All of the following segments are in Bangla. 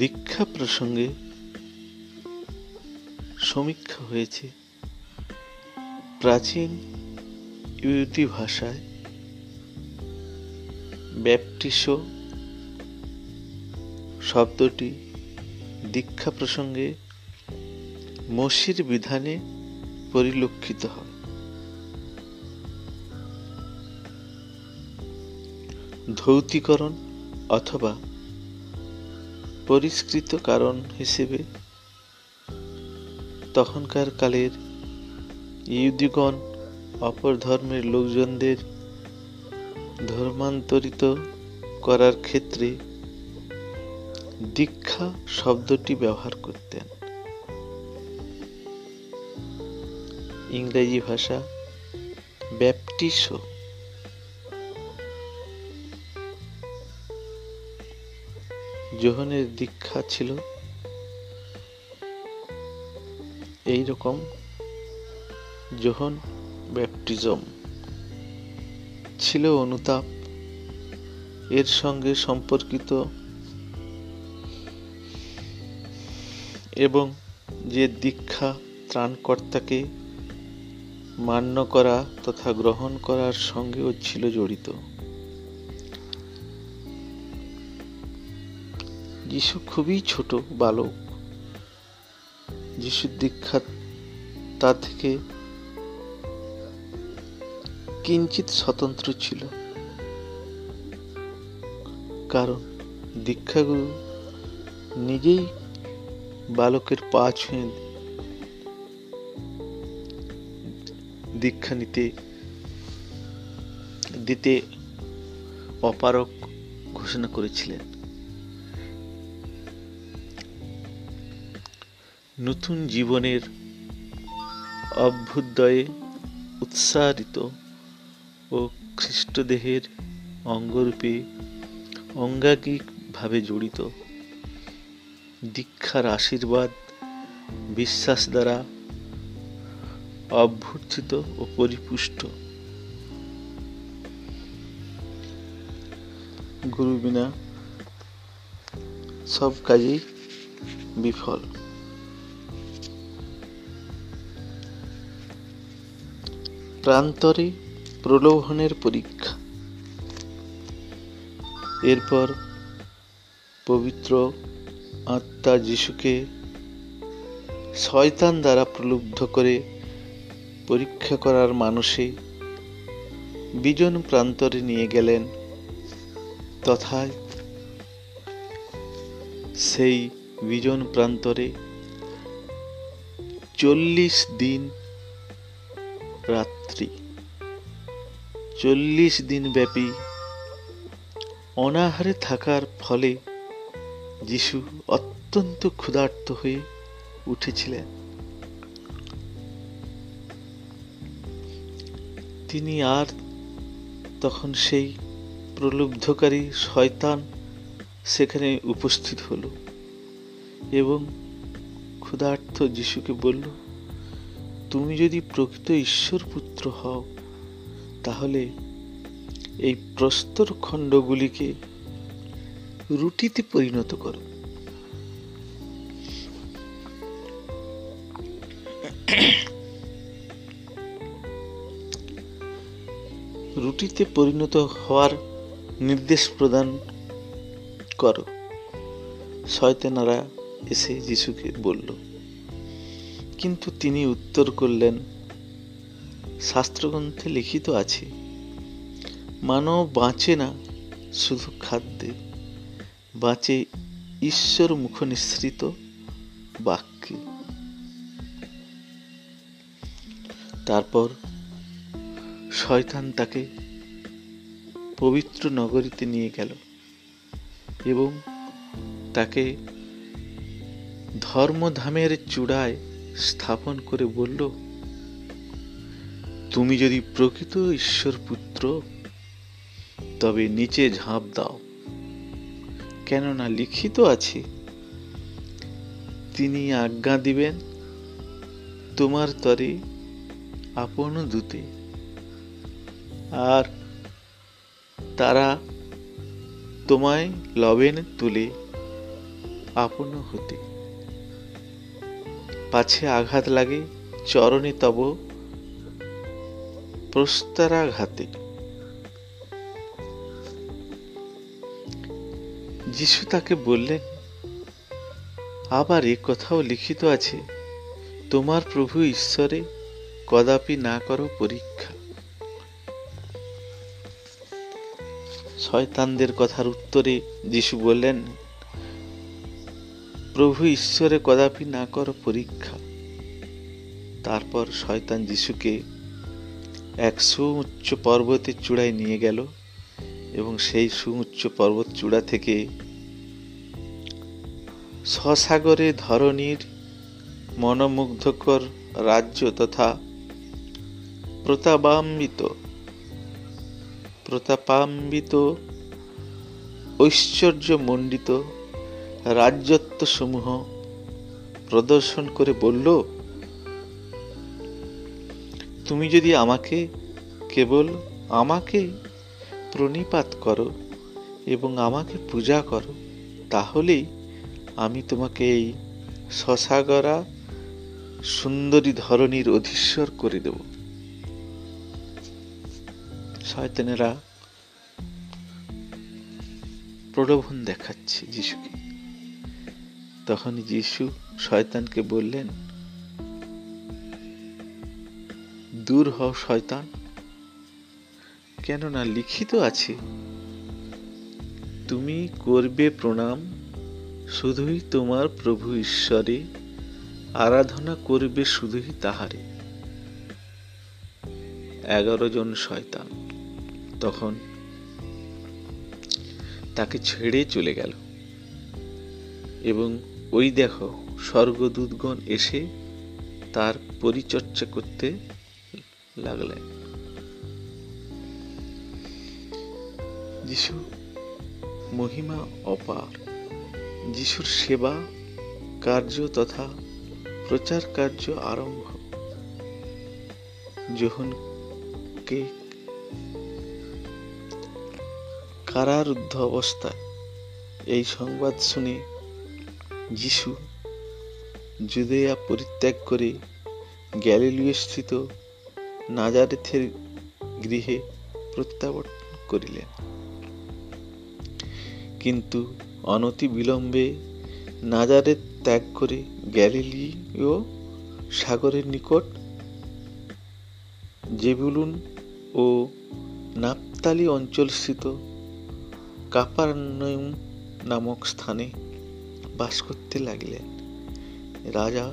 দীক্ষা প্রসঙ্গে সমীক্ষা হয়েছে। প্রাচীন ইউটি ভাষায় ব্যাপটিসো শব্দটি দীক্ষা প্রসঙ্গে মসির বিধানে পরিলক্ষিত হয়। ধৌতিকরণ অথবা পরিষ্কৃত কারণ হিসেবে তখনকার কালের ইহুদিগণ অপর ধর্মের লোকজনদের ধর্মান্তরিত করার ক্ষেত্রে দীক্ষা শব্দটি ব্যবহার করতেন। ইংরেজি ভাষা ব্যাপটিসো যোহনের দীক্ষা ছিল। এই রকম যোহন ব্যাপটিজম ছিল অনুতাপ। এর সঙ্গে সম্পর্কিত এবং যে দীক্ষা ত্রাণকর্তাকে মান্য করা তথা গ্রহণ করার সঙ্গেও ছিল জড়িত। যিশু খুবই ছোট বালক। যিশুর দীক্ষা তা থেকে কিঞ্চিত স্বতন্ত্র ছিল। কারণ দীক্ষাগুরু নিজেই বালকের পা ছুঁয়ে দীক্ষা নিতে, দিতে অপারক ঘোষণা করেছিলেন। নতুন জীবনের অভ্যুদয়ে উৎসাহিত ও খ্রিস্টদেহের অঙ্গরূপে অঙ্গাঙ্গিকভাবে জড়িত। দীক্ষার আশীর্বাদ বিশ্বাস দ্বারা অভ্যর্থিত ও পরিপুষ্ট। গুরু বিনা সব কাজেই বিফল। প্রান্তরে প্রলোভনের পরীক্ষা। এরপর পবিত্র আত্মা যিশুকে শয়তান দ্বারা প্রলুব্ধ করে পরীক্ষা করার মানুষে বিজন প্রান্তরে নিয়ে গেলেন, তথায় সেই বিজন প্রান্তরে চল্লিশ দিন রাত্রি। চল্লিশ দিন ব্যাপী অনাহারে থাকার ফলে যিশু অত্যন্ত ক্ষুধার্ত হয়ে উঠেছিলেন। তিনি আর তখন সেই প্রলুব্ধকারী শয়তান সেখানে উপস্থিত হল এবং ক্ষুধার্ত যিশুকে বলল তুমি যদি প্রকৃত ঈশ্বর পুত্র হও, তাহলে এই প্রস্তর খণ্ডগুলিকে রুটিতে পরিণত করো। রুটিতে পরিণত হওয়ার নির্দেশ প্রদান করো। শয়তানারা এসে যিশুকে বলল কিন্তু তিনি উত্তর করলেন, শাস্ত্রগ্রন্থে লিখিত আছে, মানব বাঁচে না শুধু খাদ্যে, বাঁচে ঈশ্বর মুখ নিঃসৃত বাক্যে। তারপর শয়তান তাকে পবিত্র নগরীতে নিয়ে গেল এবং তাকে ধর্মধামের চূড়ায় স্থাপন করে বলল, তুমি যদি প্রকৃত ঈশ্বর পুত্র তবে নিচে ঝাঁপ দাও। কেননা লিখিত আছে, তিনি আজ্ঞা দিবেন, তোমার তরে আপন দূতে। আর তারা তোমায় লবেন তুলে আপন হতে। পাছে আঘাত লাগে, চরণে তব প্রস্তরাঘাতে। যিশু তাকে বললেন, আবার এ কথাও লিখিত আছে, তোমার প্রভু ঈশ্বরে কদাপি না করো পরীক্ষা। শয়তানদের কথার উত্তরে যিশু বললেন প্রভু ঈশ্বরে কদাপি না করো পরীক্ষা। তারপর শয়তান যিশুকে এক সুউচ্চ পর্বতের চূড়ায় নিয়ে গেল এবং সেই সুউচ্চ পর্বত চূড়া থেকে স্বসাগরে ধরনীর মনোমুগ্ধকর রাজ্য তথা প্রতাপাম্বিত প্রতাপাম্বিত ঐশ্বর্যমণ্ডিত রাজ্যত্বসমূহ প্রদর্শন করে বলল, তুমি যদি আমাকে কেবল আমাকে প্রণিপাত করো এবং আমাকে পূজা করো, তাহলেই আমি তোমাকে এই শশাগরা সুন্দরী ধরনীর অধীশ্বর করে দেব। শয়তানেরা প্রলোভন দেখাচ্ছে যিশুকে। তখন যিশু শয়তানকে বললেন, দূর হও শয়তান। কেননা লিখিত আছে, তুমি করবে প্রণাম, শুধুই তোমার প্রভু ঈশ্বরে আরাধনা করবে শুধুই তাহারে। এগারো জন শয়তান তখন তাকে ছেড়ে চলে গেল এবং ওই দেখো, স্বর্গদূতগণ এসে তার পরিচর্যা করতে লাগলেন। যিশু মহিমা অপার, যিশুর সেবা কার্য তথা প্রচার কার্য আরম্ভ। যোহনকে কারারুদ্ধ অবস্থায় এই সংবাদ শুনে যিশু জুদেয়া পরিত্যাগ করে গ্যালিলিও স্থিত নাজারেথের গৃহে প্রত্যাবর্তন করিলেন। কিন্তু অনতি বিলম্বে নাজারেথ ত্যাগ করে গ্যালিলিও সাগরের নিকট জেবুলুন ও নাপতালি অঞ্চলস্থিত কাপারনয়ুম নামক স্থানে বাস করতে লাগলেন। রাজা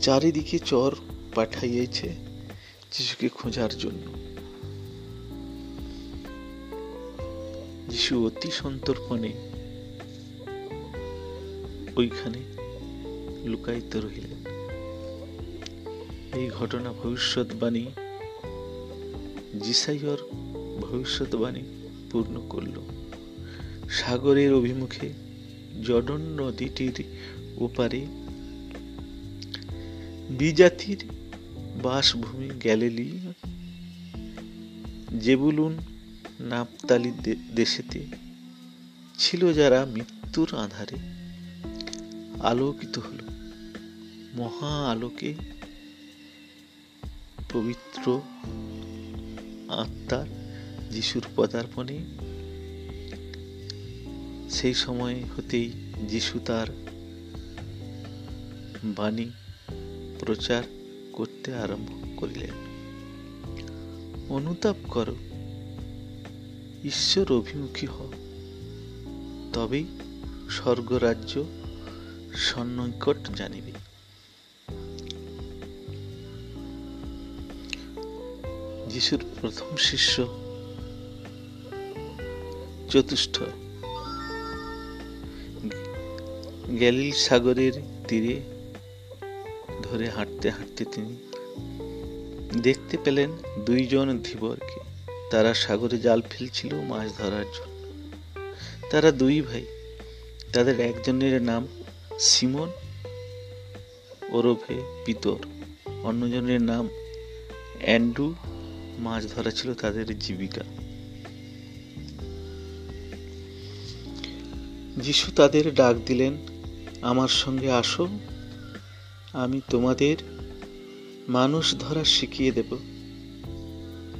চারিদিকে চর পাঠাইয়েছে যিশুকে খোঁজার জন্য। যিশু অতি সন্তর্পণে ওইখানে লুকায়িত রহিলেন। এই ঘটনা ভবিষ্যৎবাণী জিসাইয়র ভবিষ্যৎবাণী পূর্ণ করল। সাগরের অভিমুখে জডন নদীটির ওপারে বিজাতির বাসভূমি গ্যালিলি, জেবুলুন, নাপতালি দেশেতে ছিল যারা মৃত্যুর আধারে আলোকিত হল। মহা আলোকে পবিত্র আত্মার যিশুর পদার্পণে সেই সময় হতেই যিশু তার বাণী প্রচার করতে আরম্ভ করিলেন। অনুতাপ করো, ঈশ্বর অভিমুখী হও। তবেই স্বর্গরাজ্য সন্নিকট জানিবে। যিশুর প্রথম শিষ্য চতুষ্ঠ গ্যালিল সাগরের তীরে ধরে হাঁটতে হাঁটতে তিনি দেখতে পেলেন দুইজন ধীবরকে। তারা সাগরে জাল ফেলছিল মাছ ধরার জন্য। তারা দুই ভাই, তাদের একজনের নাম সিমন, ওরফে পিতর। অন্যজনের নাম অ্যান্ডু মাছ ধরা ছিল তাদের জীবিকা। যিশু তাদের ডাক দিলেন আমার সঙ্গে আসো। আমি তোমাদের মানুষ ধরা শিখিয়ে দেব।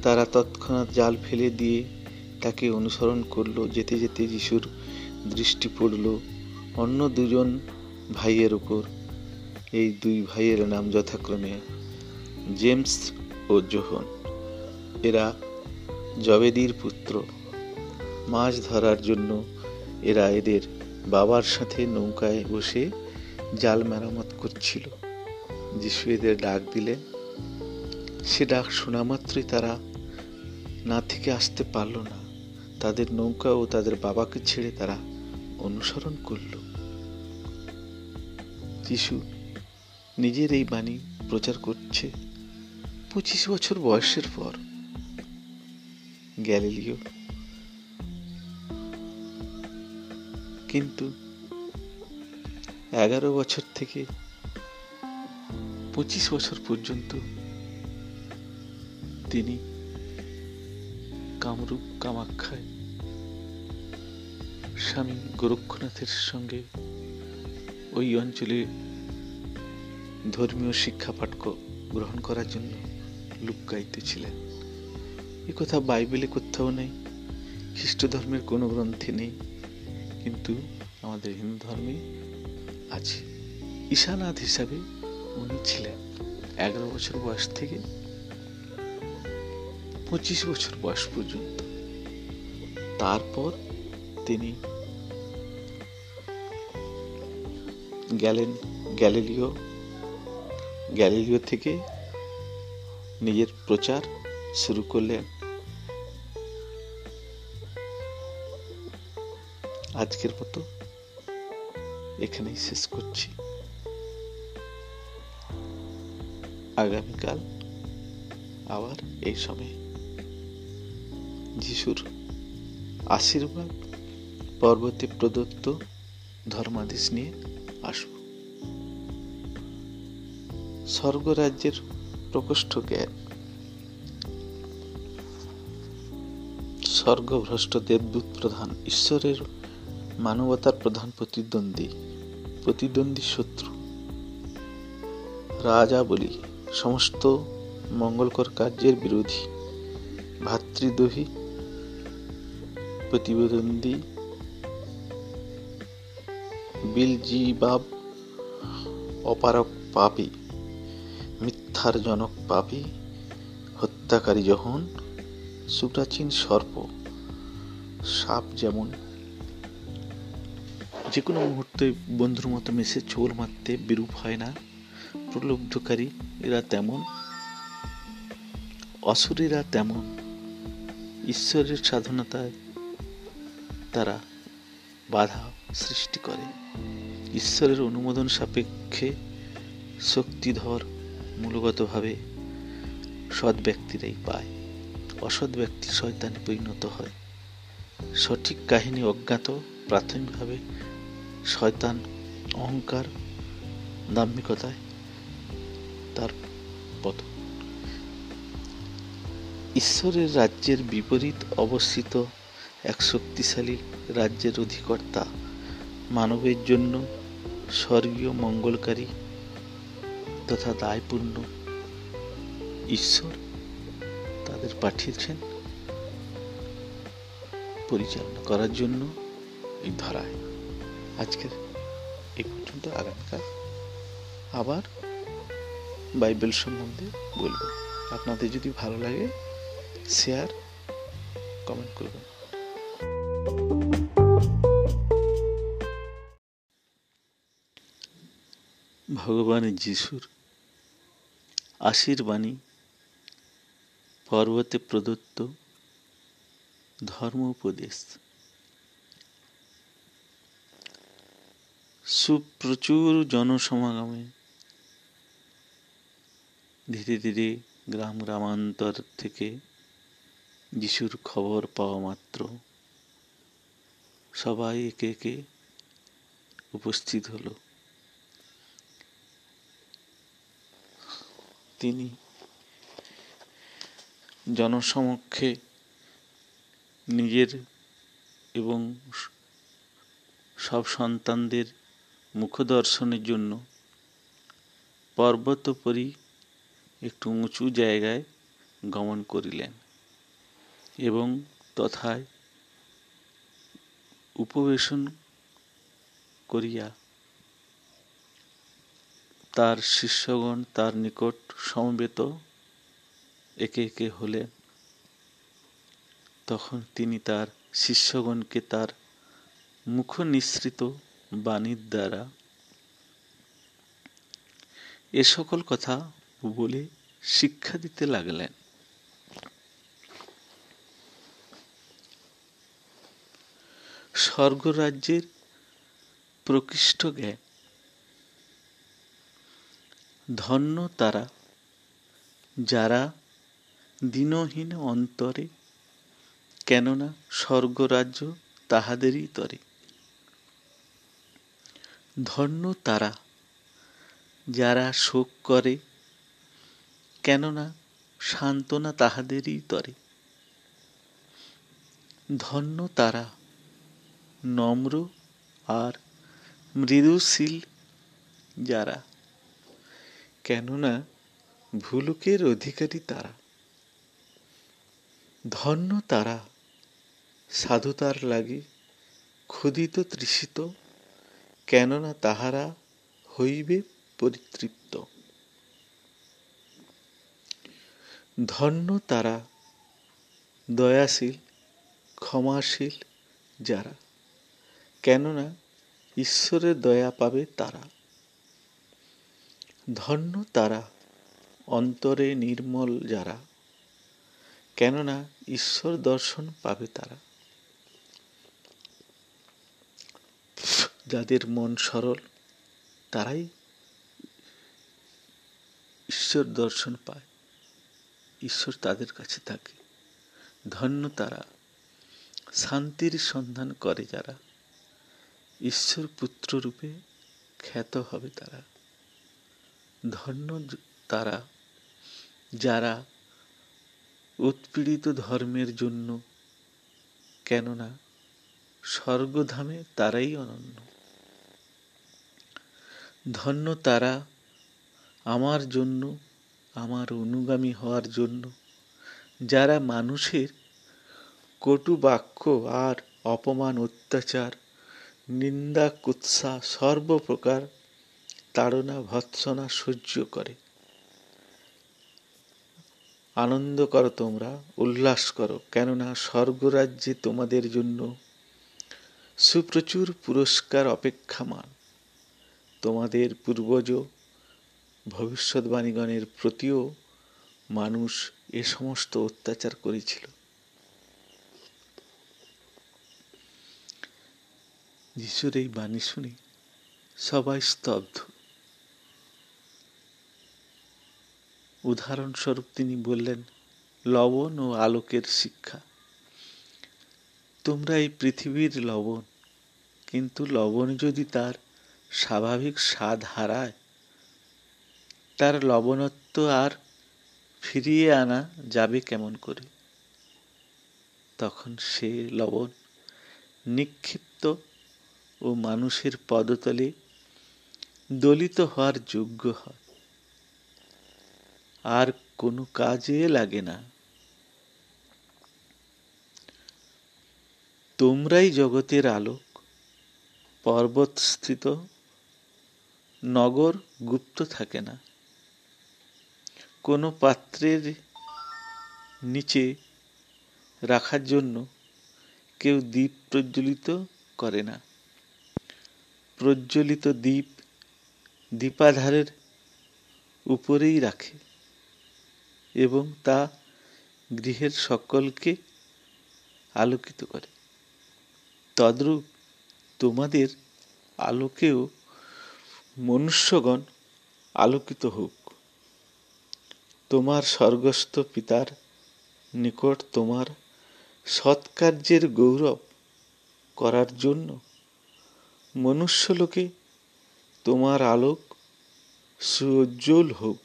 তারা তৎক্ষণাৎ জাল ফেলে দিয়ে তাকে অনুসরণ করল, যেতে যেতে যিশুর দৃষ্টি পড়ল অন্য দুজন ভাইয়ের উপর। এই দুই ভাইয়ের নাম যথাক্রমে জেমস ও জোহন। এরা জবেদির পুত্র। মাছ ধরার জন্য এরা এদের বাবার সাথে নৌকায় বসে জাল মেরামত করছিল। যিশু এদের ডাক দিলেন সে ডাক শোনা মাত্রই তারা না থেকে আসতে পারল না। তাদের নৌকা ও তাদের বাবাকে ছেড়ে তারা অনুসরণ করল। যিশু নিজের এই বাণী প্রচার করছে পঁচিশ বছর বয়সের পর। গ্যালিলিও কিন্তু এগারো বছর থেকে পঁচিশ বছর পর্যন্ত তিনি কামরূপ কামাখ্যায় স্বামী গোরক্ষনাথের সঙ্গে ওই অঞ্চলে ধর্মীয় শিক্ষা পাঠ গ্রহণ করার জন্য লুকায়িত ছিলেন কথা বাইবেলে কোথাও নেই খ্রিস্ট ধর্মের কোনো গ্রন্থে নেই। কিন্তু আমাদের হিন্দু ধর্মে আছে। ঈশানাথ হিসাবে উনি ছিলেন। এগারো বছর বয়স থেকে পঁচিশ বছর বয়স পর্যন্ত। তারপর তিনি গেলেন গ্যালিলিও গ্যালিলিও থেকে নিজের প্রচার শুরু করলেন। আজকের মতো এখানেই শেষ করছি। আগামীকাল আবার এই সময় যিশুর আশীর্বাদ, পর্বতে প্রদত্ত ধর্মাদেশ নিয়ে আসব। স্বর্গরাজ্যের প্রকোষ্ঠ জ্ঞান স্বর্গভ্রষ্ট দেবদূত প্রধান ঈশ্বরের মানবতার প্রধান প্রতিদ্বন্দ্বী প্রতিদ্বন্দ্বী শত্রু। রাজা বলি, সমস্ত মঙ্গলকর কার্যের বিরোধী, ভাতৃদ্রোহী প্রতিদ্বন্দ্বী বিলজিবাব, অপারক পাপী, মিথ্যার জনক পাপী, হত্যাকারী যখন সুপ্রাচীন সর্প, সাপ যেমন যে কোনো মুহূর্তে বন্ধুর মতো মেশে চোর মারতে বিরূপ হয় না। প্রলুব্ধকারী, এরা তেমন। অসুরেরা তেমন। ঈশ্বরের সাধনতায় তারা বাধা সৃষ্টি করে। ঈশ্বরের অনুমোদন সাপেক্ষে শক্তিধর, মূলগতভাবে সৎ ব্যক্তিরাই পায়। অসৎ ব্যক্তি শয়তানে পরিণত হয়। সঠিক কাহিনী অজ্ঞাত, প্রাথমিকভাবে শয়তান, অহংকার, দাম্ভিকতায় তার পতন ঈশ্বরের রাজ্যের বিপরীত অবস্থিত এক শক্তিশালী রাজ্যের অধিকর্তা, মানবের জন্য স্বর্গীয় মঙ্গলকারী তথা দায়পূর্ণ ঈশ্বর তাদের পাঠিয়েছেন পরিচালনা করার জন্য এই ধরায়। আজকের এই পর্যন্ত আগামীকাল। আবার বাইবেল সম্বন্ধে বলব। আপনাদের যদি ভালো লাগে শেয়ার কমেন্ট করবেন। ভগবান যিশুর আশীর্বাণী, পর্বতে প্রদত্ত ধর্ম উপদেশ সুপ্রচুর জনসমাগমে। ধীরে ধীরে গ্রাম গ্রামান্তর থেকে যিশুর খবর পাওয়া মাত্র। সবাই একে একে উপস্থিত হলো। তিনি জনসমক্ষে নিজের এবং সব সন্তানদের মুখদর্শনের জন্য পর্বতোপরি একটু উঁচু জায়গায় গমন করিলেন এবং তথায় উপবেশন করিয়া তার শিষ্যগণ তার নিকট সমবেত একে একে হলেন। তখন তিনি তার শিষ্যগণকে তার মুখ নিঃসৃত বাণীর দ্বারা এ সকল কথা বলে শিক্ষা দিতে লাগলেন। স্বর্গরাজ্যের প্রকৃষ্ট জ্ঞান, ধন্য তারা যারা দিনহীন অন্তরে, কেননা স্বর্গরাজ্য তাহাদেরই তরে। ধন্য তারা যারা শোক করে, কেননা সান্ত্বনা তাহাদেরই তরে। ধন্য তারা নম্র আর মৃদুশীল যারা, কেননা ভুলুকের অধিকারী তারা। ধন্য তারা সাধুতার লাগে ক্ষুদিত তৃষিত কেননা তাহারা হইবে পরিতৃপ্ত। ধন্য তারা, দয়াশীল, ক্ষমাশীল যারা, কেননা ঈশ্বরের দয়া পাবে তারা। ধন্য তারা, অন্তরে নির্মল যারা, কেননা ঈশ্বর দর্শন পাবে তারা। যাদের মন সরল, তারাই ঈশ্বর দর্শন পায়। ঈশ্বর তাদের কাছে থাকে। ধন্য তারা। শান্তির সন্ধান করে যারা। ঈশ্বর পুত্র রূপে খ্যাত হবে তারা। ধন্য তারা যারা উৎপীড়িত ধর্মের জন্য, কেননা স্বর্গধামে তারাই অনন্য। ধন্য তারা আমার জন্য, আমার অনুগামী হওয়ার জন্য। যারা মানুষের কটু বাক্য আর অপমান, অত্যাচার, নিন্দা, কুৎসা, সর্বপ্রকার তাড়না, ভৎসনা সহ্য করে। আনন্দ করো তোমরা, উল্লাস করো, কেননা স্বর্গরাজ্যে তোমাদের জন্য সুপ্রচুর পুরস্কার অপেক্ষামান। তোমাদের পূর্বজ ভবিষ্যৎবাণীগণের প্রতিও মানুষ এ সমস্ত অত্যাচার করেছিল। যিশুর এই বাণী শুনে সবাই স্তব্ধ। উদাহরণস্বরূপ তিনি বললেন, লবণ ও আলোকের শিক্ষা। তোমরা এই পৃথিবীর লবণ, কিন্তু লবণ যদি তার স্বাভাবিক স্বাদ হারায়। তার লবণত্ব আর ফিরিয়ে আনা যাবে কেমন করে? তখন সে লবণ নিক্ষিপ্ত ও মানুষের পদতলে দলিত হওয়ার যোগ্য হয়। আর কোনো কাজে লাগে না। তোমরাই জগতের আলোক, পর্বতস্থিত নগর গুপ্ত থাকে না। কোনো পাত্রের নিচে রাখার জন্য কেউ দ্বীপ প্রজ্বলিত করে না। প্রজ্বলিত দ্বীপ দীপাধারের উপরেই রাখে এবং তা গৃহের সকলকে আলোকিত করে। তদ্রূপ তোমাদের আলোকেও মনুষ্যগণ আলোকিত হোক। তোমার স্বর্গস্থ পিতার নিকট তোমার সৎকার্যের গৌরব করার জন্য মনুষ্যলোকে তোমার আলোক সুজ্জ্বল হোক,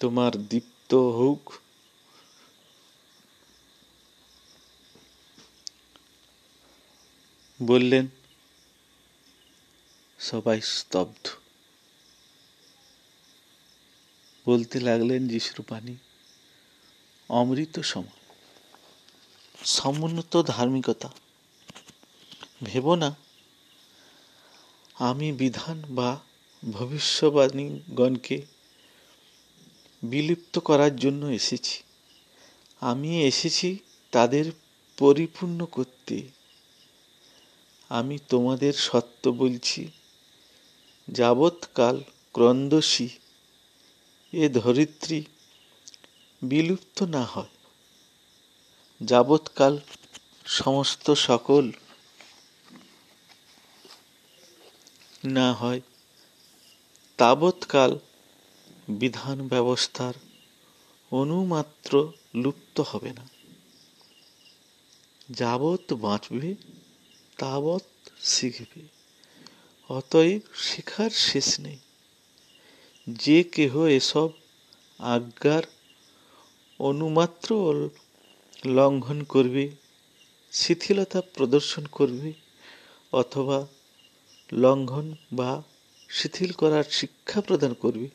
তোমার দীপ্ত হোক। বললেন সবাই স্তব্ধ। বলতে লাগলেন যিশুর বাণী, অমৃত সম সমুন্নত ধার্মিকতা। ভেব না, আমি বিধান বা ভবিষ্যবাণীগণকে বিলুপ্ত করার জন্য এসেছি। আমি এসেছি তাদের পরিপূর্ণ করতে। আমি তোমাদের সত্য বলছি। যাবৎকাল ক্রন্দসী, এ ধরিত্রী বিলুপ্ত না হয়। যাবৎকাল সমস্ত সকল না হয়। তাবৎকাল বিধান ব্যবস্থার অনুমাত্র লুপ্ত হবে না। যাবৎ বাঁচবে, তাবৎ শিখবে। অতএব শেখার শেষ নেই। যে কেহ এসব আজ্ঞার অনুমাত্র লঙ্ঘন করবে, শিথিলতা প্রদর্শন করবে, অথবা লঙ্ঘন বা শিথিল করার শিক্ষা প্রদান করবে,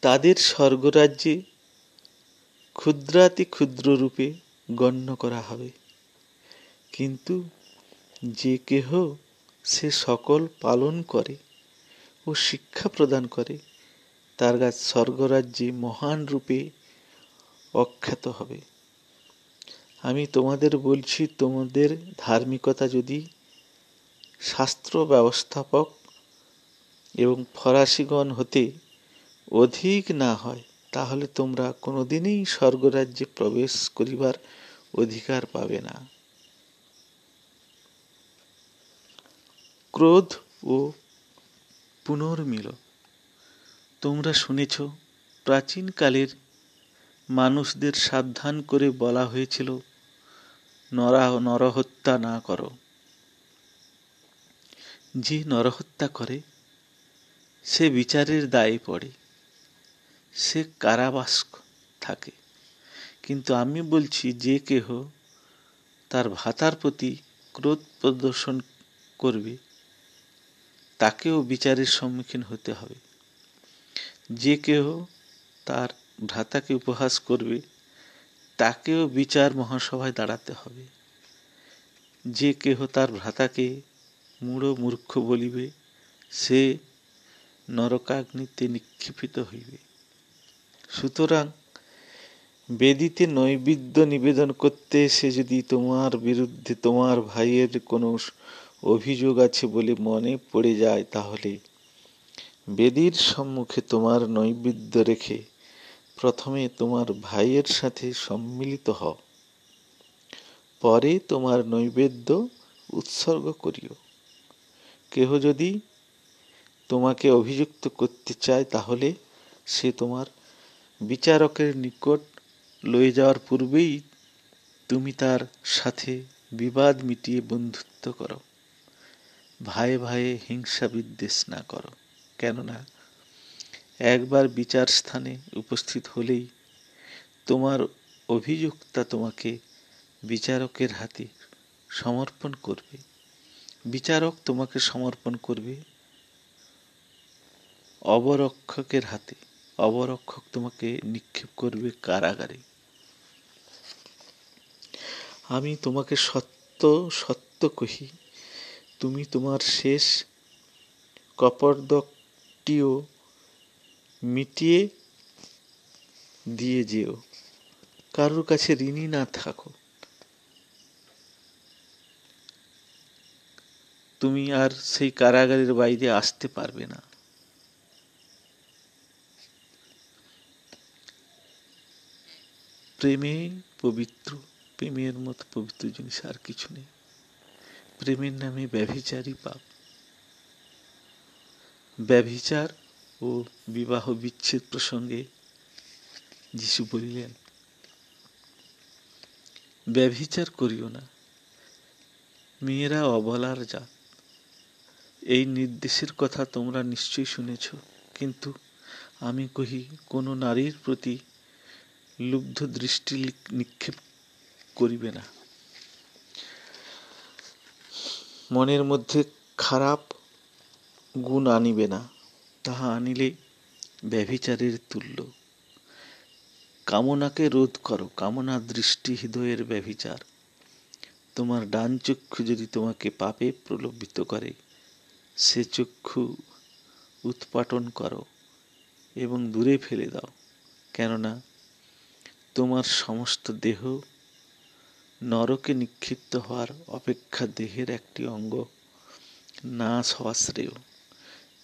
তাদের স্বর্গরাজ্যে ক্ষুদ্রাতি ক্ষুদ্র রূপে গণ্য করা হবে। কিন্তু যে কেহ সে সকল পালন করে ও শিক্ষা প্রদান করে, তার গাছ স্বর্গরাজ্যে মহান রূপে অখ্যাত হবে। আমি তোমাদের বলছি, তোমাদের ধার্মিকতা যদি শাস্ত্র ব্যবস্থাপক এবং ফরাসিগণ হতে অধিক না হয়, তাহলে তোমরা কোনোদিনই স্বর্গরাজ্যে প্রবেশ করিবার অধিকার পাবে না। ক্রোধ ও পুনর্মিল। তোমরা শুনেছ, প্রাচীনকালের মানুষদের সাবধান করে বলা হয়েছিল, নরা, নরহত্যা না করো। যে নরহত্যা করে, সে বিচারের দায়ে পড়ে। সে কারাবাস থাকে। কিন্তু আমি বলছি, যে কেহ তার ভাতার প্রতি ক্রোধ প্রদর্শন করবে তাকেও বিচারের সম্মুখীন হতে হবে। যে কেহ তার ভ্রাতাকে উপহাস করবে, তাকেও বিচার মহাসভায় দাঁড়াতে হবে। যে কেহ তার ভ্রাতাকে মূঢ় মূর্খ বলিবে, সে নরকাগ্নিতে নিক্ষিপিত হইবে। সুতরাং বেদিতে নৈবেদ্য নিবেদন করতে এসে যদি তোমার বিরুদ্ধে তোমার ভাইয়ের কোনো অভিযোগ আছে বলে মনে পড়ে যায় তাহলে। বেদির সম্মুখে তোমার নৈবেদ্য রেখে প্রথমে তোমার ভাইয়ের সাথে সম্মিলিত হও। পরে তোমার নৈবেদ্য উৎসর্গ করিও। কেহ যদি তোমাকে অভিযুক্ত করতে চায় তাহলে সে তোমার বিচারকের নিকট লয়ে যাওয়ার পূর্বেই তুমি তার সাথে বিবাদ মিটিয়ে বন্ধুত্ব করো। ভাই ভাইয়ে হিংসা বিদ্বেষ না করো। কেননা একবার বিচার স্থানে উপস্থিত হলেই তোমার অভিযুক্তা তোমাকে বিচারকের হাতে সমর্পণ করবে। বিচারক তোমাকে সমর্পণ করবে। অবরক্ষকের হাতে অবরক্ষক তোমাকে নিক্ষেপ করবে কারাগারে। আমি তোমাকে সত্য সত্য কহি তুমি তোমার শেষ কপর্দকটিও মিটিয়ে দিয়ে যেও। কারোর কাছে ঋণী না থাকো। তুমি আর সেই কারাগারের বাইরে আসতে পারবে না। প্রেমে পবিত্র, প্রেমের মতো পবিত্র জিনিস আর কিছু নেই। প্রেমের নামে ব্যভিচারই পাপ। ব্যভিচার ও বিবাহ বিচ্ছেদ প্রসঙ্গে যিশু বলিলেন, ব্যভিচার করিও না। মেয়েরা অবলার জাত। এই নির্দেশের কথা তোমরা নিশ্চয়ই শুনেছ, কিন্তু আমি কহি, কোনো নারীর প্রতি লুব্ধ দৃষ্টি নিক্ষেপ করিবে না। মনের মধ্যে খারাপ গুণ আনিবে না। তাহা আনিলে ব্যভিচারের তুল্য। কামনাকে রোধ করো, কামনা দৃষ্টি হৃদয়ের ব্যভিচার। তোমার ডান চক্ষু যদি তোমাকে পাপে প্রলোভিত করে, সে চক্ষু উৎপাটন করো এবং দূরে ফেলে দাও। কেননা তোমার সমস্ত দেহ নরকে নিক্ষিপ্ত হওয়ার অপেক্ষা দেহের একটি অঙ্গ। নাশ হওয়া শ্রেয়।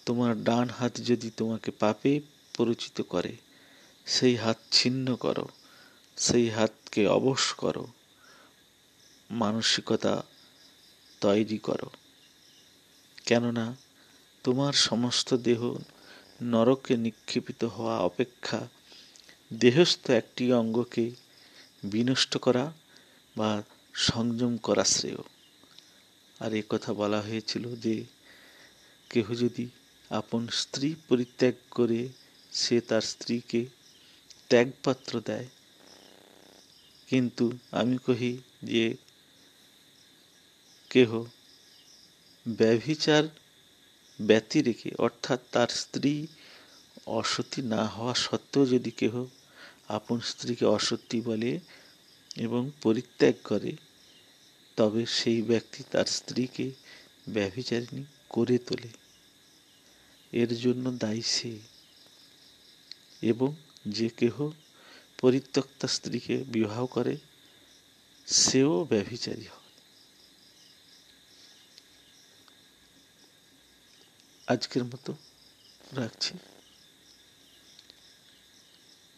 তোমার ডান হাত যদি তোমাকে পাপে পরিচিত করে, সেই হাত ছিন্ন করো, সেই হাতকে অবশ করো। মানসিকতা তৈরি করো। কেননা, তোমার সমস্ত দেহ নরকে নিক্ষেপিত হওয়া অপেক্ষা দেহস্থ একটি অঙ্গকে বিনষ্ট করা বা সংযম করা শ্রেয়। আর এ কথা বলা হয়েছিল যে, কেহ যদি আপন স্ত্রী পরিত্যাগ করে সে তার স্ত্রীকে ত্যাগপাত্র দেয়, কিন্তু আমি কহি যে, কেহ ব্যভিচার ব্যতি রেখে, অর্থাৎ তার স্ত্রী অসতী না হওয়া সত্ত্বেও যদি কেহ আপন স্ত্রীকে অসতী বলে এবং পরিত্যাগ করে, তবে সেই ব্যক্তি তার স্ত্রীকে ব্যভিচারিণী করে তোলে। এর জন্য দায়ী সে। এবং যে কেহ পরিত্যক্তা স্ত্রীকে বিবাহ করে, সেও ব্যভিচারী হয়। আজকের মতো রাখছি।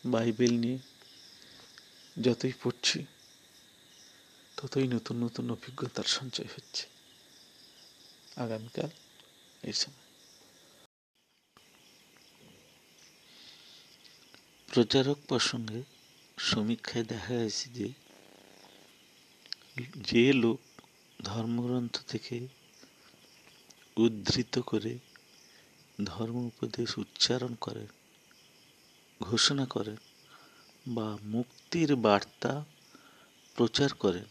বাইবেল নিয়ে যতই পড়ছি, ততই নতুন নতুন অভিজ্ঞতার সঞ্চয় হচ্ছে। আগামীকাল এই সময়। প্রচারক প্রসঙ্গে সমীক্ষায় দেখা গেছে যে যে লোক ধর্মগ্রন্থ থেকে উদ্ধৃত করে ধর্ম উপদেশ উচ্চারণ করেন, ঘোষণা করেন বা মুক্তির বার্তা প্রচার করেন,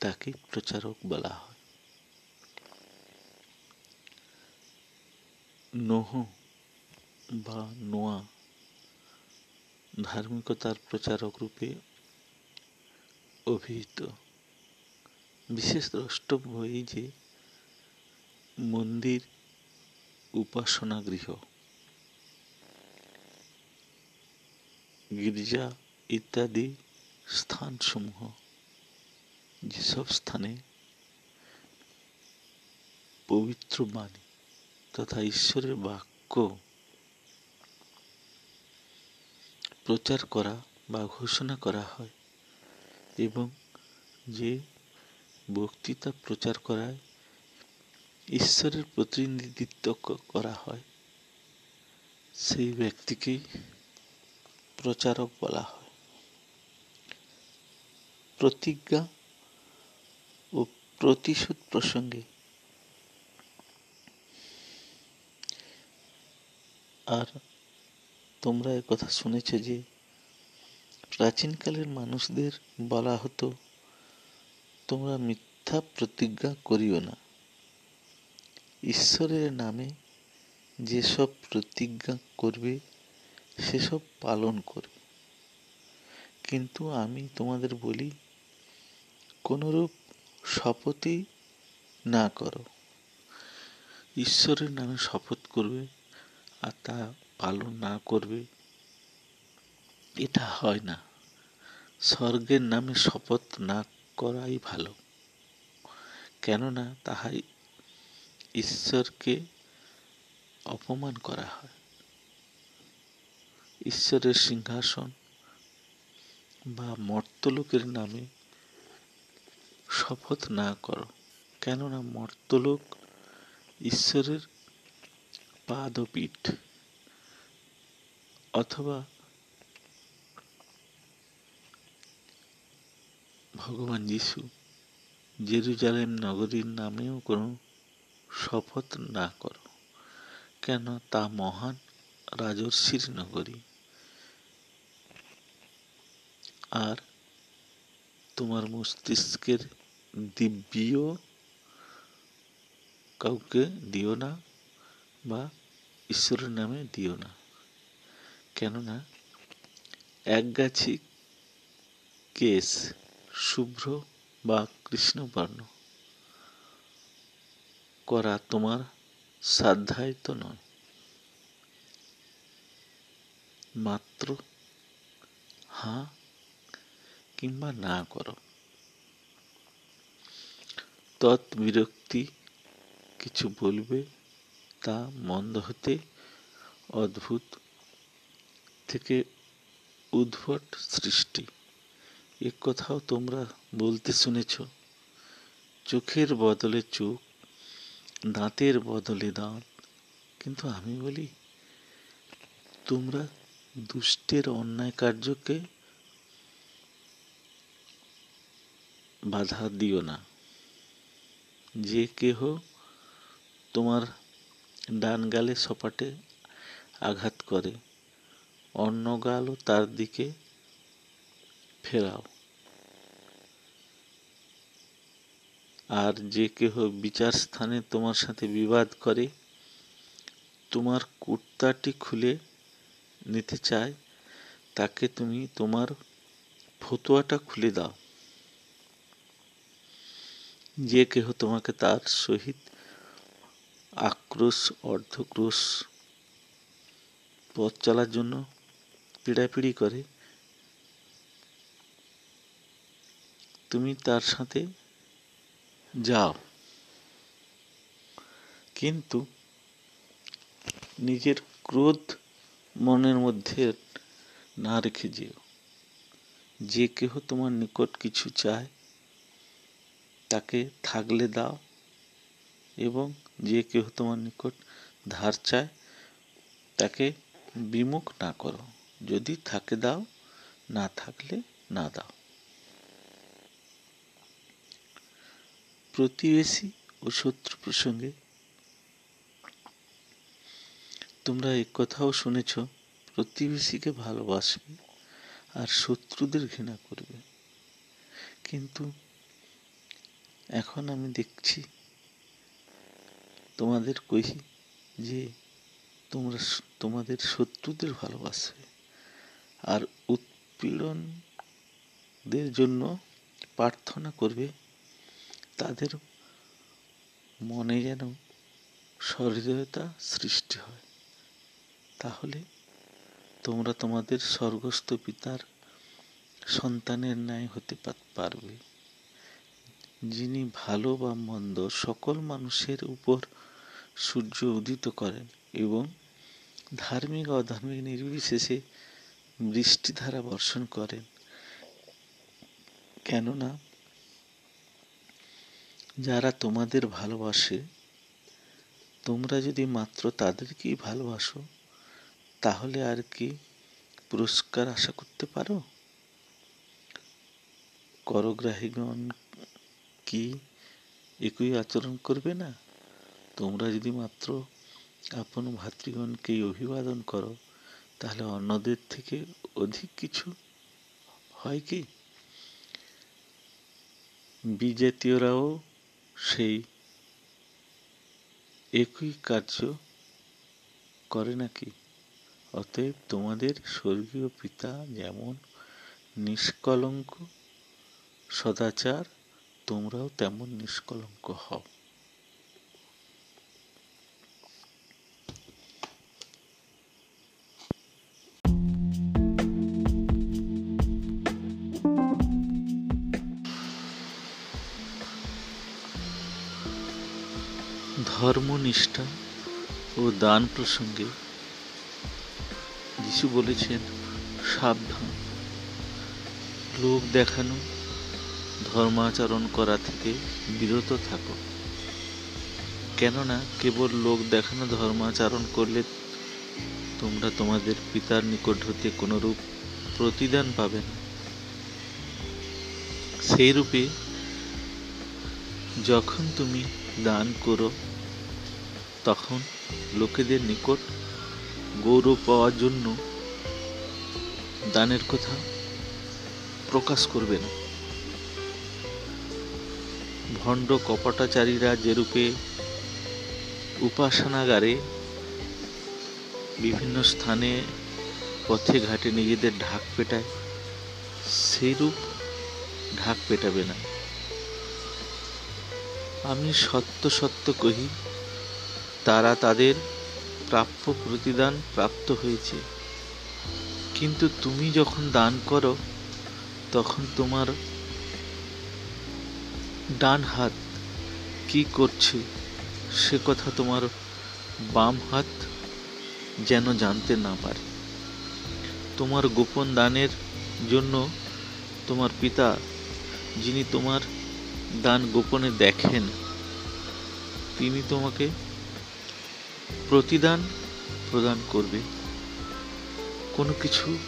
তাকে প্রচারক বলা হয়। নোহ বা নোয়া ধার্মিকতার প্রচারক রূপে অভিহিত। বিশেষ দ্রষ্টব্য এই যে মন্দির উপাসনা গৃহ গির্জা ইত্যাদি স্থানসমূহ যেসব স্থানে পবিত্র বাণী তথা ঈশ্বরের বাক্য প্রচার করা বা ঘোষণা করা হয় এবং যে বক্তৃতা প্রচার করায় ঈশ্বরের প্রতিনিধিত্ব করা হয়, সেই ব্যক্তিকেই প্রচারক বলা হয়। প্রতিজ্ঞা ও প্রতিশোধ প্রসঙ্গে আর তোমরা কথা শুনেছ যে প্রাচীনকালের মানুষদের বলা হতো, তোমরা মিথ্যা প্রতিজ্ঞা করিও না। ঈশ্বরের নামে যেসব প্রতিজ্ঞা করবে সেসব পালন করবে কিন্তু আমি তোমাদের বলি, কোনরূপ শপথই না করো। ঈশ্বরের নামে শপথ করবে আর তা পালন না করবে, এটা হয় না। স্বর্গের নামে শপথ না করাই ভালো। কেননা তাহাই ঈশ্বরকে অপমান করা হয়। ঈশ্বরের সিংহাসন বা মর্তলোকের নামে শপথ না করো। কেননা মর্তলোক ঈশ্বরের পাদপীঠ অথবা ভগবান যিশু জেরুজালেম নগরীর নামেও কোনো শপথ না করো। কেন? তা মহান রাজর্ষির নগরী আর তোমার মস্তিষ্কের দিব্য কাউকে দিও না বা ঈশ্বরের নামে দিও না। কেননা একগাছি কেশ শুভ্র বা কৃষ্ণবর্ণ, করা তোমার সাধ্যায়িত নয়। মাত্র? হাঁ? কিংবা না করো। তৎবিরক্তি কিছু বলবে তা মন্দ হতে অদ্ভুত থেকে উদ্ভট সৃষ্টি। এ কথাও তোমরা বলতে শুনেছ। চোখের বদলে চোখ, দাঁতের বদলে দাঁত। কিন্তু আমি বলি, তোমরা দুষ্টের অন্যায় কার্যকে বাধা দিও না। যে কেহ তোমার ডান গালে সপাটে আঘাত করে, অন্য গালও তার দিকে ফেরাও। আর যে কেহ বিচার স্থানে তোমার সাথে বিবাদ করে, তোমার কুর্তাটি খুলে নিতে চায়, তাকে তুমি তোমার ফতুয়াটা খুলে দাও। যে কেহ তোমাকে তার সহিত আক্রোশ, অর্ধক্রোশ পথ চলার জন্য পিড়াপিড়ি করে, তুমি তার সাথে যাও। কিন্তু নিজের ক্রোধ মনের মধ্যে না রেখে যেও। যে কেহ তোমার নিকট কিছু চায়, তাকে থাকলে দাও এবং যে কেহ তোমার নিকট ধার চায়, তাকে বিমুখ না করো। যদি থাকে দাও, না থাকলে না দাও। প্রতিবেশী ও শত্রু প্রসঙ্গে তোমরা কথাও শুনেছ, প্রতিবেশীকে ভালোবাসবে আর শত্রুদের ঘৃণা করবে। কিন্তু এখন আমি দেখছি, তোমাদের কহি যে তোমরা তোমাদের শত্রুদের ভালোবাসবে আর উৎপীড়নদের জন্য প্রার্থনা করবে, তাদের মনে যেন সহৃদয়তা সৃষ্টি হয়। তাহলে তোমরা তোমাদের স্বর্গস্থ পিতার সন্তানের ন্যায় হতে পারবে। যিনি ভালো বা মন্দ সকল মানুষের উপর সূর্য উদিত করেন এবং ধার্মিক অধার্মিক নির্বিশেষে বৃষ্টিধারা বর্ষণ করেন। কেননা যারা তোমাদের ভালোবাসে, তোমরা যদি মাত্র তাদেরকেই ভালোবাসো তাহলে আর কি পুরস্কার আশা করতে পারো? করগ্রাহীগণ কি একই আচরণ করবে না? তোমরা যদি মাত্র আপন ভাতৃগণকেই অভিবাদন করো, তাহলে অন্যদের থেকে অধিক কিছু হয় কি? বিজাতীয়রাও সেই একই কার্য করে নাকি? অতএব তোমাদের স্বর্গীয় পিতা যেমন নিষ্কলঙ্ক, সদাচার, তোমরাও তেমন নিষ্কলঙ্ক হও। ধর্মনিষ্ঠা ও দান প্রসঙ্গে যিশু বলেছেন, সাবধান। লোক দেখানো, ধর্মাচরণ করা থেকে বিরত থাকো। কেননা, কেবল লোক দেখানো, ধর্মাচরণ করলে তোমরা তোমাদের পিতার নিকট হতে কোনরূপ প্রতিদান পাবে না। সেই রূপে যখন তুমি দান করো, তখন লোকেদের নিকট গৌরব পাওয়ার জন্য দানের কথা প্রকাশ করবে না। ভণ্ড কপটাচারীরা যেরূপে উপাসনাগারে বিভিন্ন স্থানে পথে ঘাটে নিজেদের ঢাক পেটায় সেইরূপ ঢাক পেটাবে না। আমি সত্য সত্য কহি, তারা তাদের প্রাপ্য প্রতিদান প্রাপ্ত হয়েছে। কিন্তু তুমি যখন দান করো, তখন তোমার ডান হাত কি করছে, সে কথা তোমার বাম হাত যেন জানতে না পারে। তোমার গোপন দানের জন্য তোমার পিতা, যিনি তোমার দান গোপনে দেখেন, তিনি তোমাকে প্রতিদান প্রদান করবে। কোনো কিছু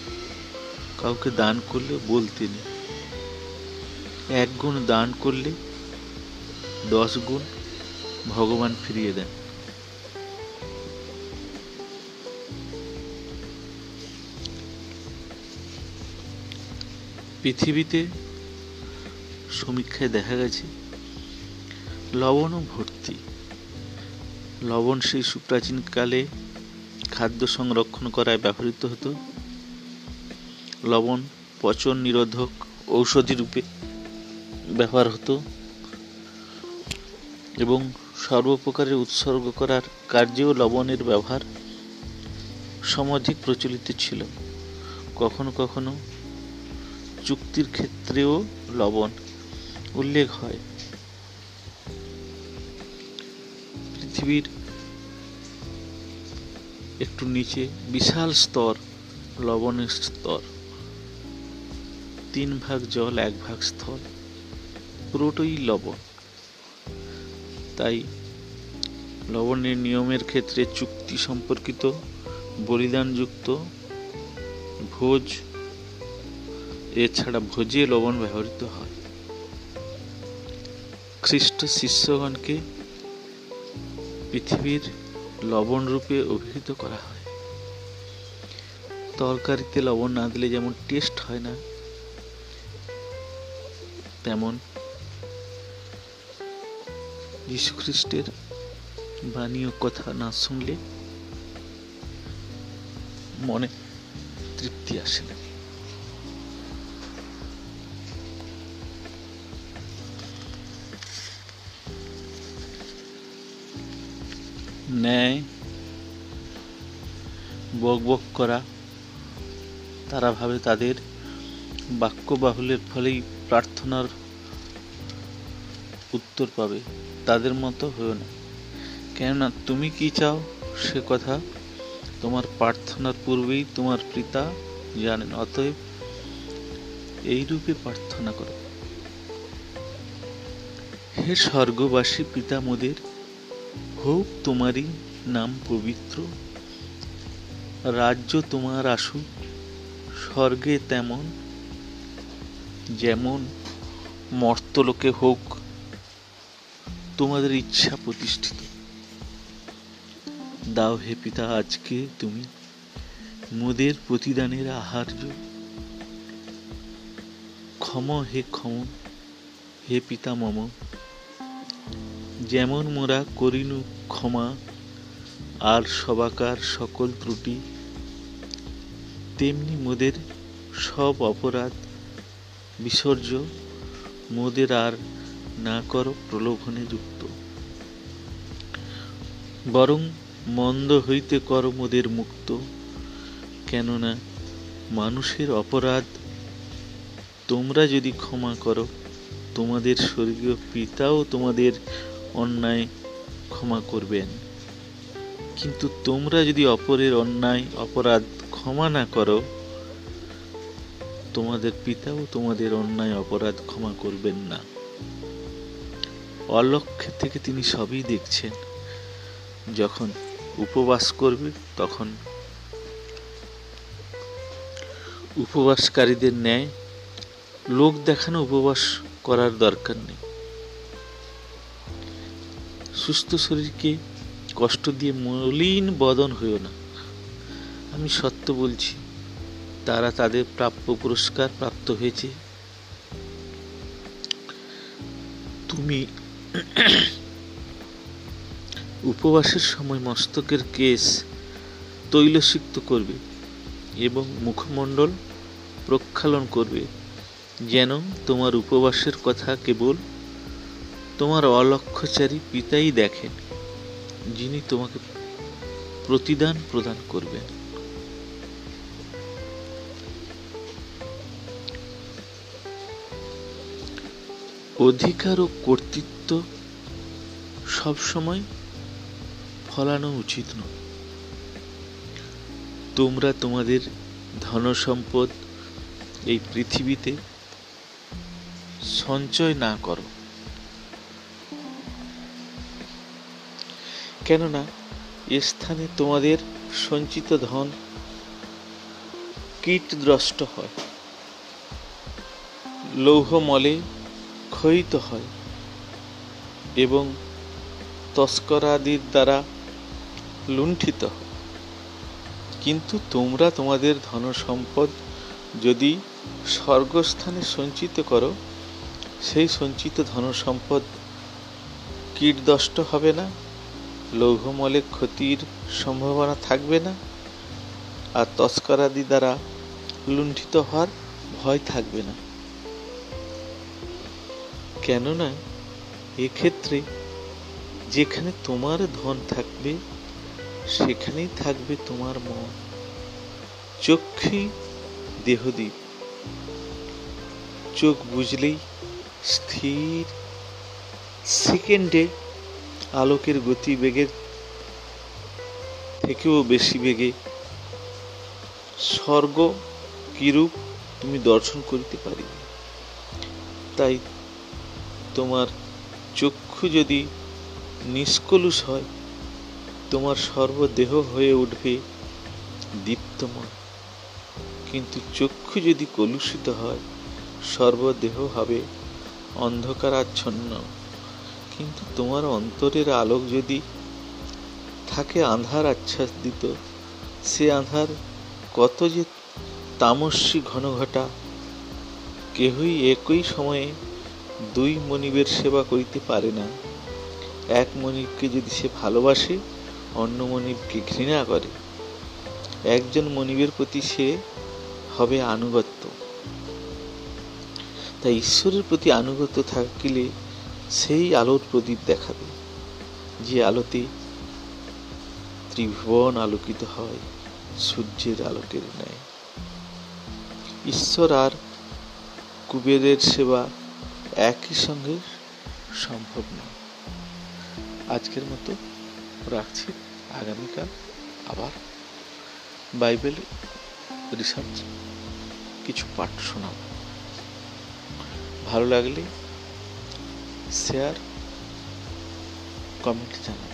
কাউকে দান করলে বলতে নেই। এক গুণ দান করলে দশ গুণ ভগবান ফিরিয়ে দেন। পৃথিবীতে সমীক্ষায় দেখা গেছে, লবণও ভর্তি। লবণ সেই সুপ্রাচীনকালে খাদ্য সংরক্ষণ করায় ব্যবহৃত হতো। লবণ পচন নিরোধক ঔষধি রূপে ব্যবহার হতো এবং সর্বপ্রকারের উৎসর্গ করার কার্যেও লবণের ব্যবহার সমধিক প্রচলিত ছিল। কখনো কখনো চুক্তির ক্ষেত্রেও লবণ উল্লেখ হয়। পৃথিবীর একটু নিচে, বিশাল স্তর, লবণের স্তর। তিন ভাগ জল, এক ভাগ স্থল। পুরোটাই লবণ। তাই লবণের নিয়মের ক্ষেত্রে চুক্তি সম্পর্কিত, বলিদানযুক্ত, ভোজ, এছাড়া ভোজে লবণ ব্যবহৃত হয়। খ্রিস্ট শিষ্যগণকে পৃথিবীর লবণ রূপে অভিহিত করা হয়। তরকারিতে লবণ না দিলে যেমন টেস্ট হয় না, তেমন যীশুখ্রিস্টের বাণী ও কথা না শুনলে মনে তৃপ্তি আসে না। ন্যায় বক বক করা। তারা ভাবে তাদের বাক্য বাহুলের ফলেই প্রার্থনার উত্তর পাবে। তাদের মতো হয়েও না। কেননা তুমি কি চাও সে কথা তোমার প্রার্থনার পূর্বেই তোমার পিতা জানেন, অতএব এইরূপে প্রার্থনা করো। হে স্বর্গবাসী পিতা মোদের হোক তোমারই নাম পবিত্র, রাজ্য তোমার আসুক, স্বর্গে তেমন, যেমন মর্তলোকে হোক তোমাদের ইচ্ছা প্রতিষ্ঠিত। দাও হে পিতা, আজকে তুমি মোদের প্রতিদানের আহার্য। ক্ষম হে ক্ষম, হে পিতা মম। যেমন মোরা করিনু ক্ষমা, আর সবাকার সকল ত্রুটি, তেমনি মোদের সব অপরাধ বিসর্জ মোদের আর না করো প্রলোভনে যুক্ত। বরং মন্দ হইতে কর মোদের মুক্ত, কেননা মানুষের অপরাধ তোমরা যদি ক্ষমা করো, তোমাদের স্বর্গীয় পিতাও তোমাদের অন্যায় ক্ষমা করবেন। কিন্তু তোমরা যদি অপরের অন্যায়, অপরাধ ক্ষমা না করো, তোমাদের পিতাও তোমাদের অন্যায়, অপরাধ ক্ষমা করবেন না। অলক্ষ্যে থেকে তিনি সবই দেখছেন। যখন উপবাস করবে, তখন উপবাসকারীদের ন্যায় লোক দেখানো উপবাস করার দরকার নেই। সুস্থ শরীরকে কষ্ট দিয়ে মলিন বদন হইও না। আমি সত্য বলছি, তারা তাদের প্রাপ্য পুরস্কার প্রাপ্ত হয়েছে। তুমি উপবাসের সময় মস্তকের কেশ তৈলসিক্ত করবে এবং মুখমণ্ডল প্রক্ষালন করবে, যেন তোমার উপবাসের কথা কেবল তোমার অলক্ষ্যচারী পিতাই দেখেন, যিনি তোমাকে প্রতিদান প্রদান করবেন। অধিকার ও কর্তৃত্ব সবসময় ফলানো উচিত নয়। তোমরা তোমাদের ধন সম্পদ এই পৃথিবীতে সঞ্চয় না করো। কেননা এ স্থানে তোমাদের সঞ্চিত ধন কীটদ্রষ্ট হয়। লৌহমলে ক্ষয়িত হয় এবং তস্করাদির দ্বারা লুণ্ঠিত হয়। কিন্তু তোমরা তোমাদের ধন সম্পদ যদি স্বর্গস্থানে সঞ্চিত করো, সেই সঞ্চিত ধন সম্পদ কীটদষ্ট হবে না। লৌহমলে ক্ষতির সম্ভাবনা থাকবে না আর তস্করাদি দ্বারা লুণ্ঠিত হওয়ার ভয় থাকবে না। কেননা, এক্ষেত্রে যেখানে তোমার ধন থাকবে, সেখানেই থাকবে তোমার মন। চক্ষী দেহদীপ চোখ বুঝলেই স্থির। সেকেন্ডে আলোকের গতি বেগের থেকেও বেশি বেগে। স্বর্গ কিরূপ তুমি দর্শন করিতে পারিবে? তাই তোমার চক্ষু যদি নিষ্কলুষ হয়, তোমার সর্বদেহ হয়ে উঠবে দীপ্তময়। কিন্তু চক্ষু যদি কলুষিত হয়, সর্বদেহ হবে অন্ধকারাচ্ছন্ন। কিন্তু তোমার অন্তরের আলোক যদি থাকে আঁধার আধার আচ্ছাদিত, সে আধার কত যে তামস্যী ঘনঘটা কেহই একই সময়ে দুই মনিবের সেবা করিতে পারে না। এক মনিবকে যদি সে ভালোবাসে, অন্য মনিবকে ঘৃণা করে। একজন মনিবের প্রতি সে হবে আনুগত্য। তাই ঈশ্বরের প্রতি আনুগত্য থাকিলে সেই আলোর প্রদীপ দেখাবে, যে আলোতে ত্রিভুবন আলোকিত হয় সূর্যের আলোকের ন্যায়। ঈশ্বর আর কুবেরের সেবা একই সঙ্গে সম্ভব নয়। আজকের মতো রাখছি। আগামীকাল আবার বাইবেল রিসার্চ কিছু পাঠ শোনাব। ভালো লাগলে শেয়ার কমেন্ট জানাবেন